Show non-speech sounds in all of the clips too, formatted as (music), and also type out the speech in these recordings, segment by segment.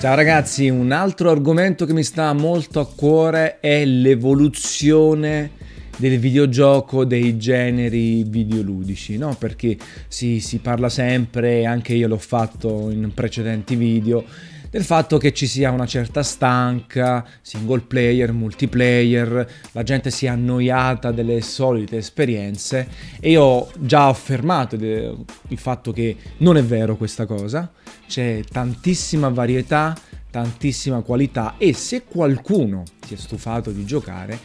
Ciao ragazzi, un altro argomento che mi sta molto a cuore è l'evoluzione del videogioco dei generi videoludici, no? Perché si, si parla sempre, anche io l'ho fatto in precedenti video, del fatto che ci sia una certa stanca, single player, multiplayer, la gente sia annoiata delle solite esperienze e io ho già affermato il fatto che non è vero questa cosa, c'è tantissima varietà, tantissima qualità e se qualcuno si è stufato di giocare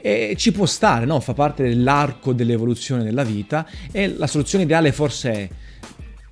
e ci può stare, no? fa parte dell'arco dell'evoluzione della vita e la soluzione ideale forse è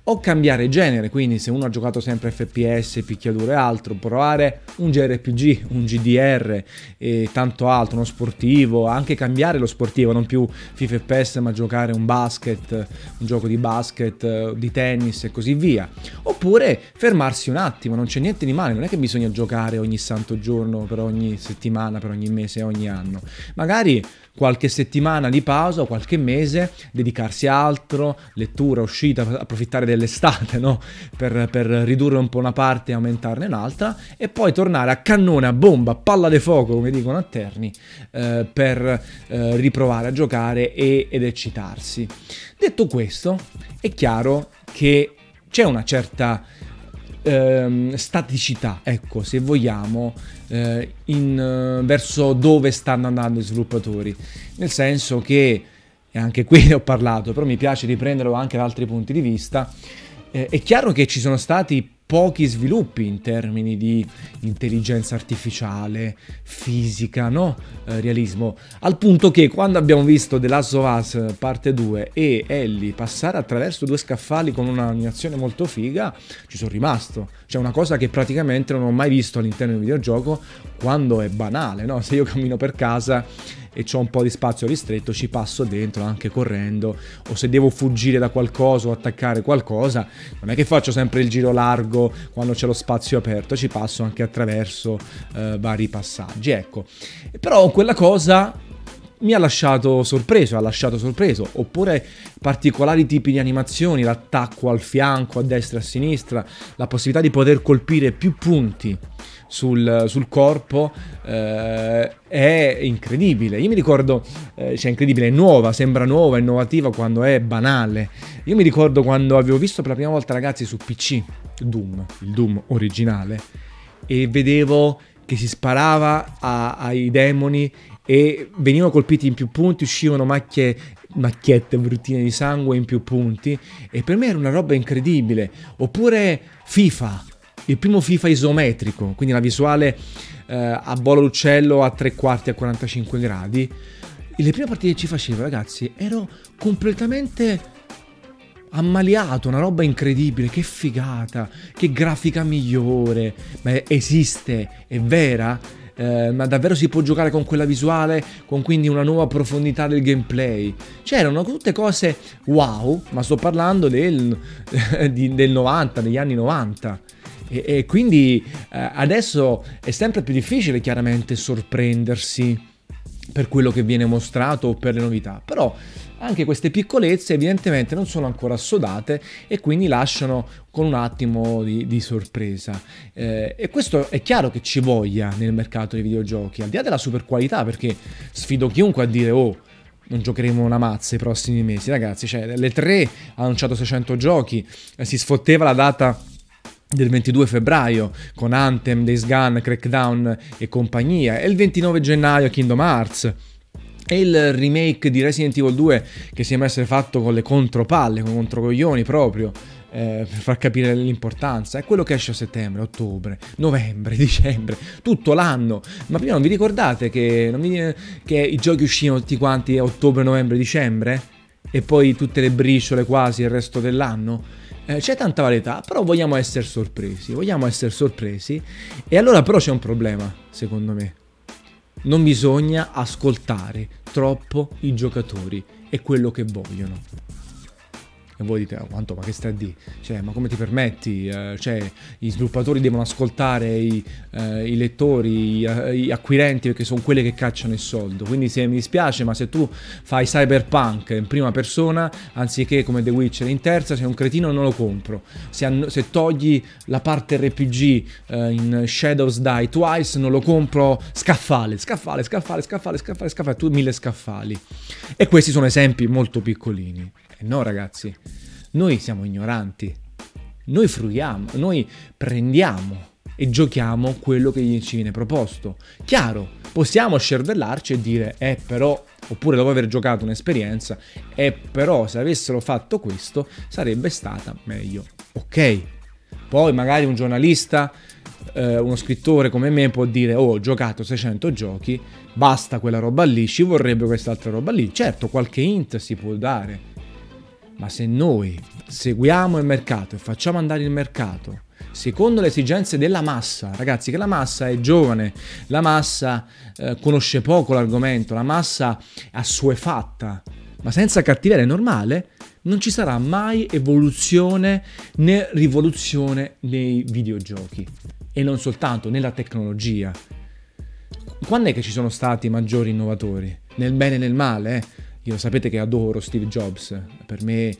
o cambiare genere, quindi se uno ha giocato sempre FPS, picchiaduro e altro, provare un JRPG, un GDR e tanto altro, uno sportivo, anche cambiare lo sportivo, non più FIFA FPS ma giocare un basket, un gioco di basket, di tennis e così via. Oppure fermarsi un attimo, non c'è niente di male, non è che bisogna giocare ogni santo giorno, per ogni settimana, per ogni mese, ogni anno. Magari qualche settimana di pausa o qualche mese, dedicarsi a altro, lettura, uscita, approfittare dell'estate no? per, per, ridurre un po' una parte e aumentarne un'altra e poi tornare a cannone, a bomba, palla di fuoco come dicono a Terni eh, per eh, riprovare a giocare e, ed eccitarsi. Detto questo, è chiaro che c'è una certa ehm, staticità, ecco, se vogliamo, eh, in, eh, verso dove stanno andando i sviluppatori. Nel senso che, e anche qui ne ho parlato, però mi piace riprenderlo anche da altri punti di vista, eh, è chiaro che ci sono stati pochi sviluppi in termini di intelligenza artificiale, fisica, no? Eh, realismo, al punto che quando abbiamo visto The Last of Us parte 2 e Ellie passare attraverso due scaffali con un'animazione molto figa, ci sono rimasto. Cioè una cosa che praticamente non ho mai visto all'interno del videogioco quando è banale, no? Se io cammino per casa e ho un po' di spazio ristretto, ci passo dentro anche correndo o se devo fuggire da qualcosa o attaccare qualcosa, non è che faccio sempre il giro largo quando c'è lo spazio aperto, ci passo anche attraverso eh, vari passaggi, ecco. Però quella cosa mi ha lasciato sorpreso, ha lasciato sorpreso, oppure particolari tipi di animazioni, l'attacco al fianco, a destra e a sinistra, la possibilità di poter colpire più punti sul, sul corpo eh, è incredibile. Io mi ricordo, eh, cioè incredibile, è nuova, sembra nuova, innovativa quando è banale. Io mi ricordo quando avevo visto per la prima volta ragazzi su PC Doom, il Doom originale, e vedevo che si sparava a, ai demoni e venivano colpiti in più punti, uscivano macchie, macchiette bruttine di sangue in più punti e per me era una roba incredibile. Oppure FIFA, il primo FIFA isometrico, quindi la visuale eh, a volo d'uccello a 3 quarti a 45 gradi. Le prime partite che ci facevo, ragazzi, ero completamente ammaliato, una roba incredibile, che figata, che grafica migliore, ma esiste, è vera? Eh, ma davvero si può giocare con quella visuale, con quindi una nuova profondità del gameplay. C'erano tutte cose wow, ma sto parlando del, (laughs) del 90, degli anni 90. E, e quindi eh, adesso è sempre più difficile chiaramente sorprendersi per quello che viene mostrato o per le novità, però anche queste piccolezze evidentemente non sono ancora assodate e quindi lasciano con un attimo di, di sorpresa. Eh, e questo è chiaro che ci voglia nel mercato dei videogiochi, al di là della super qualità, perché sfido chiunque a dire oh non giocheremo una mazza i prossimi mesi, ragazzi. Cioè, le tre ha annunciato 600 giochi, eh, si sfotteva la data del 22 febbraio con Anthem, Days Gone, Crackdown e compagnia e il 29 gennaio Kingdom Hearts. E il remake di Resident Evil 2 che sembra essere fatto con le contropalle, con i controcoglioni proprio eh, per far capire l'importanza. È quello che esce a settembre, ottobre, novembre, (laughs) dicembre, tutto l'anno. Ma prima non vi ricordate che, vi, che i giochi uscivano tutti quanti a ottobre, novembre, dicembre? E poi tutte le briciole quasi il resto dell'anno eh, c'è tanta varietà, però vogliamo essere sorpresi, vogliamo essere sorpresi e allora però c'è un problema, secondo me. Non bisogna ascoltare troppo i giocatori e quello che vogliono. E voi dite, oh, quanto, ma che stai a dire? Cioè, ma come ti permetti? Eh, cioè, gli sviluppatori devono ascoltare i, eh, i lettori, i, eh, gli acquirenti, perché sono quelli che cacciano il soldo. Quindi se mi dispiace, ma se tu fai cyberpunk in prima persona, anziché come The Witcher in terza, sei un cretino non lo compro. Se, an- se togli la parte RPG eh, in Shadows Die Twice, non lo compro scaffale, scaffale, scaffale, scaffale, scaffale, scaffale, tu mille scaffali. E questi sono esempi molto piccolini. No, ragazzi, noi siamo ignoranti. Noi fruiamo, noi prendiamo e giochiamo quello che ci viene proposto. Chiaro, possiamo scervellarci e dire, eh però, oppure dopo aver giocato un'esperienza, eh però se avessero fatto questo sarebbe stata meglio. Ok, poi magari un giornalista, eh, uno scrittore come me può dire, oh ho giocato 600 giochi, basta quella roba lì, ci vorrebbe quest'altra roba lì. Certo, qualche int si può dare ma se noi seguiamo il mercato e facciamo andare il mercato secondo le esigenze della massa, ragazzi, che la massa è giovane, la massa eh, conosce poco l'argomento, la massa è assuefatta, ma senza cattiveria normale non ci sarà mai evoluzione né rivoluzione nei videogiochi e non soltanto nella tecnologia. Quando è che ci sono stati maggiori innovatori? Nel bene e nel male? Eh? Io sapete che adoro Steve Jobs, per me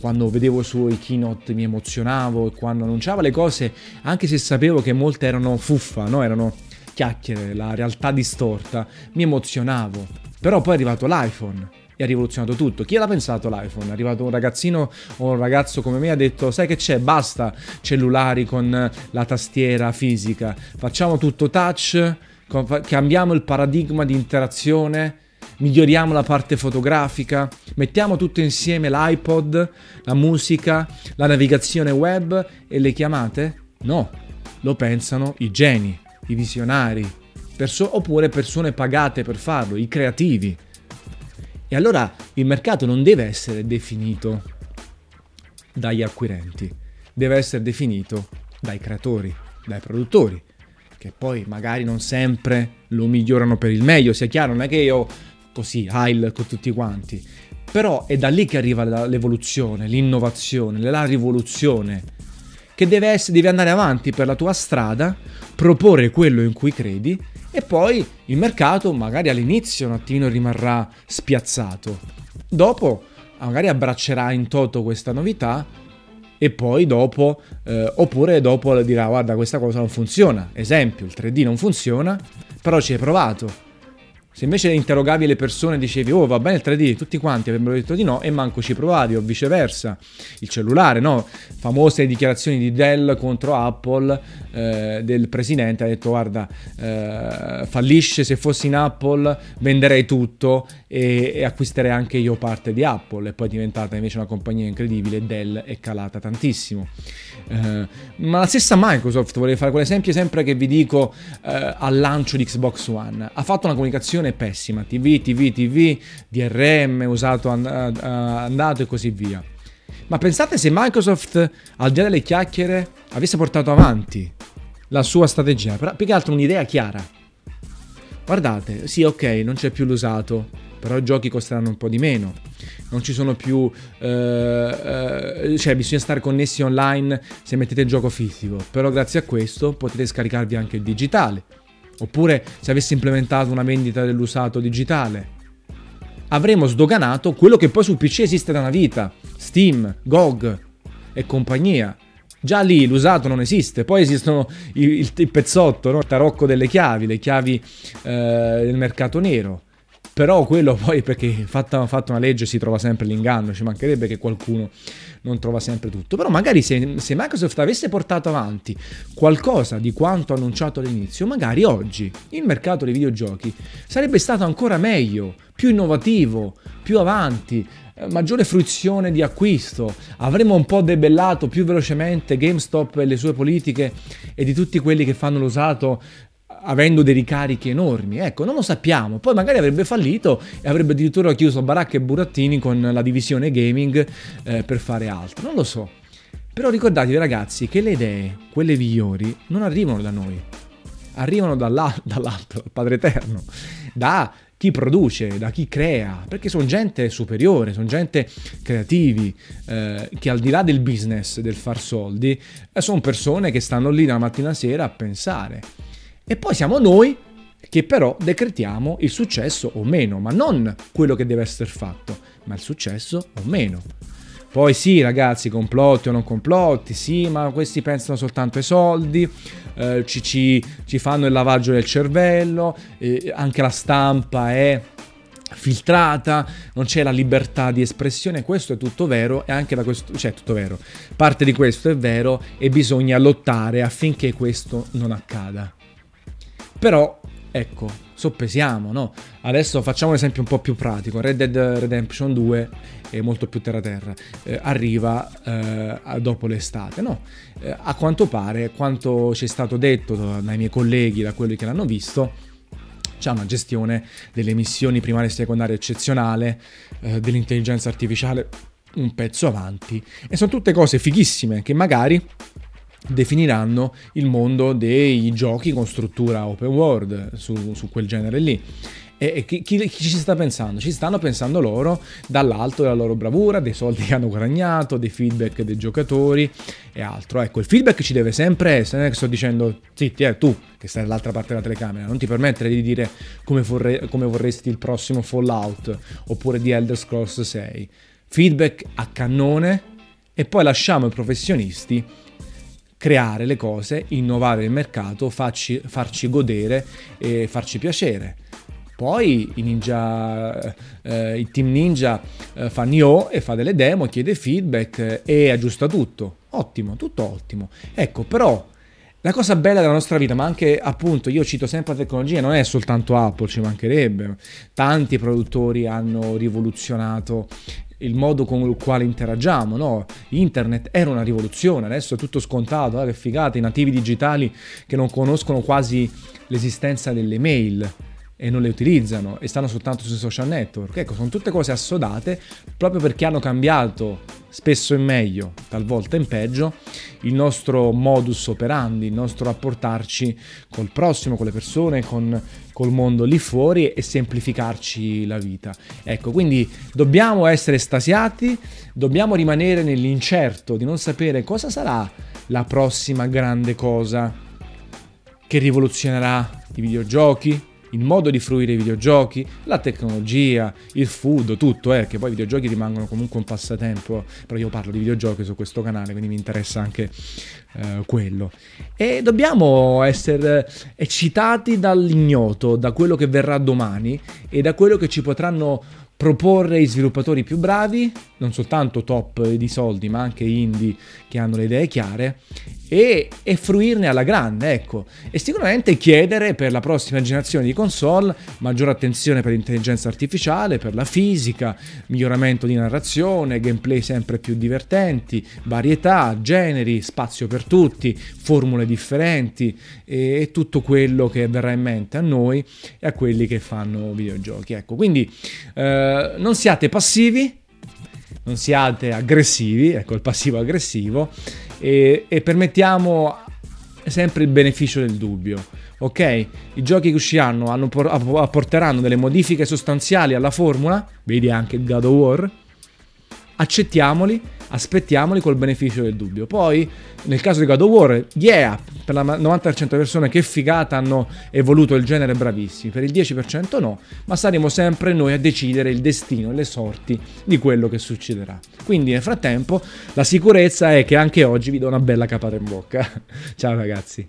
quando vedevo i suoi keynote mi emozionavo e quando annunciava le cose, anche se sapevo che molte erano fuffa, no? erano chiacchiere, la realtà distorta, mi emozionavo. Però poi è arrivato l'iPhone e ha rivoluzionato tutto. Chi l'ha pensato l'iPhone? È arrivato un ragazzino o un ragazzo come me ha detto sai che c'è, basta cellulari con la tastiera fisica, facciamo tutto touch, cambiamo il paradigma di interazione miglioriamo la parte fotografica, mettiamo tutto insieme l'iPod, la musica, la navigazione web e le chiamate? No, lo pensano i geni, i visionari, perso- oppure persone pagate per farlo, i creativi. E allora il mercato non deve essere definito dagli acquirenti, deve essere definito dai creatori, dai produttori, che poi magari non sempre lo migliorano per il meglio, sia chiaro, non è che io così, Heil con tutti quanti. Però è da lì che arriva l'evoluzione, l'innovazione, la rivoluzione, che deve, essere, deve andare avanti per la tua strada, proporre quello in cui credi e poi il mercato magari all'inizio un attimino rimarrà spiazzato. Dopo magari abbraccerà in toto questa novità e poi dopo, eh, oppure dopo dirà guarda questa cosa non funziona. Esempio, il 3D non funziona, però ci hai provato se invece interrogavi le persone e dicevi, oh va bene il 3D, tutti quanti avrebbero detto di no e manco ci provavi, o viceversa. Il cellulare, no? Famose dichiarazioni di Dell contro Apple eh, del presidente, ha detto guarda, eh, fallisce se fossi in Apple, venderei tutto e, e, acquisterei anche io parte di Apple. E poi è diventata invece una compagnia incredibile, Dell è calata tantissimo. Eh, ma la stessa Microsoft, vorrei fare quell'esempio sempre che vi dico eh, al lancio di Xbox One, ha fatto una comunicazione comunicazione pessima, TV, TV, TV, DRM usato and- andato e così via. Ma pensate se Microsoft, al di là delle chiacchiere, avesse portato avanti la sua strategia, però più che altro un'idea chiara. Guardate, sì, ok, non c'è più l'usato, però i giochi costeranno un po' di meno. Non ci sono più. Eh, eh, cioè, bisogna stare connessi online se mettete il gioco fisico. Però, grazie a questo potete scaricarvi anche il digitale. Oppure se avessi implementato una vendita dell'usato digitale. Avremmo sdoganato quello che poi sul PC esiste da una vita. Steam, GOG e compagnia. Già lì l'usato non esiste, poi esistono il, il, il pezzotto, no? il tarocco delle chiavi, le chiavi eh, del mercato nero. Però quello poi perché fatta, fatta una legge si trova sempre l'inganno, ci mancherebbe che qualcuno non trova sempre tutto. Però magari se, se Microsoft avesse portato avanti qualcosa di quanto annunciato all'inizio, magari oggi il mercato dei videogiochi sarebbe stato ancora meglio, più innovativo, più avanti, eh, maggiore fruizione di acquisto, avremmo un po' debellato più velocemente GameStop e le sue politiche e di tutti quelli che fanno l'usato avendo dei ricarichi enormi. Ecco, non lo sappiamo. Poi magari avrebbe fallito e avrebbe addirittura chiuso baracche e burattini con la divisione gaming eh, per fare altro. Non lo so. Però ricordatevi ragazzi che le idee, quelle migliori, non arrivano da noi. Arrivano (laughs) dall'alto, dal Padre Eterno, da chi produce, da chi crea, perché sono gente superiore, sono gente creativi, eh, che al di là del business, del far soldi, eh, sono persone che stanno lì dalla mattina alla sera a pensare. E poi siamo noi che però decretiamo il successo o meno, ma non quello che deve essere fatto, ma il successo o meno. Poi sì, ragazzi, complotti o non complotti, sì, ma questi pensano soltanto ai soldi, eh, ci, ci, ci, fanno il lavaggio del cervello, eh, anche la stampa è filtrata, non c'è la libertà di espressione, questo è tutto vero e anche da questo, cioè tutto vero, parte di questo è vero e bisogna lottare affinché questo non accada. Però, ecco, soppesiamo, no? Adesso facciamo un esempio un po' più pratico, Red Dead Redemption 2 è molto più terra-terra, eh, arriva eh, dopo l'estate. No, eh, a quanto pare, quanto ci è stato detto dai miei colleghi, da quelli che l'hanno visto, c'è una gestione delle missioni primarie e secondarie eccezionale, eh, dell'intelligenza artificiale un pezzo avanti e sono tutte cose fighissime che magari definiranno il mondo dei giochi con struttura open world su, su quel genere lì. E, chi, chi, chi, ci sta pensando? Ci stanno pensando loro dall'alto della loro bravura, dei soldi che hanno guadagnato, dei feedback dei giocatori e altro. Ecco, il feedback ci deve sempre essere. Non è che sto dicendo, zitti, eh, tu che stai dall'altra parte della telecamera, non ti permettere di dire come, vorrei, come vorresti il prossimo Fallout oppure di Elder Scrolls 6. Feedback a cannone e poi lasciamo i professionisti creare le cose, innovare il mercato, farci, farci godere e farci piacere. Poi i ninja, eh, il team ninja eh, fa Nioh e fa delle demo, chiede feedback e aggiusta tutto. Ottimo, tutto ottimo. Ecco, però la cosa bella della nostra vita, ma anche appunto, io cito sempre la tecnologia, non è soltanto Apple, ci mancherebbe. Tanti produttori hanno rivoluzionato il modo con il quale interagiamo, no? Internet era una rivoluzione, adesso è tutto scontato, eh? che figata, i nativi digitali che non conoscono quasi l'esistenza delle mail e non le utilizzano e stanno soltanto sui social network. Ecco, sono tutte cose assodate proprio perché hanno cambiato spesso in meglio, talvolta in peggio, il nostro modus operandi, il nostro rapportarci col prossimo, con le persone, con col mondo lì fuori e semplificarci la vita. Ecco, quindi dobbiamo essere estasiati, dobbiamo rimanere nell'incerto di non sapere cosa sarà la prossima grande cosa che rivoluzionerà i videogiochi, il modo di fruire i videogiochi, la tecnologia, il food, tutto, eh, che poi i videogiochi rimangono comunque un passatempo, però io parlo di videogiochi su questo canale, quindi mi interessa anche eh, quello. E dobbiamo essere eccitati dall'ignoto, da quello che verrà domani e da quello che ci potranno proporre i sviluppatori più bravi, non soltanto top di soldi, ma anche indie che hanno le idee chiare e, e, fruirne alla grande, ecco. E sicuramente chiedere per la prossima generazione di console maggiore attenzione per l'intelligenza artificiale, per la fisica, miglioramento di narrazione, gameplay sempre più divertenti, varietà, generi, spazio per tutti, formule differenti e, e tutto quello che verrà in mente a noi e a quelli che fanno videogiochi. Ecco, quindi eh, non siate passivi, non siate aggressivi, ecco il passivo aggressivo e, e permettiamo sempre il beneficio del dubbio. Ok, i giochi che usciranno apporteranno delle modifiche sostanziali alla formula, vedi anche God of War, accettiamoli aspettiamoli col beneficio del dubbio. Poi, nel caso di God of War, yeah, per la 90% delle persone che figata hanno evoluto il genere bravissimi, per il 10% no, ma saremo sempre noi a decidere il destino e le sorti di quello che succederà. Quindi nel frattempo la sicurezza è che anche oggi vi do una bella capata in bocca. (laughs) Ciao ragazzi.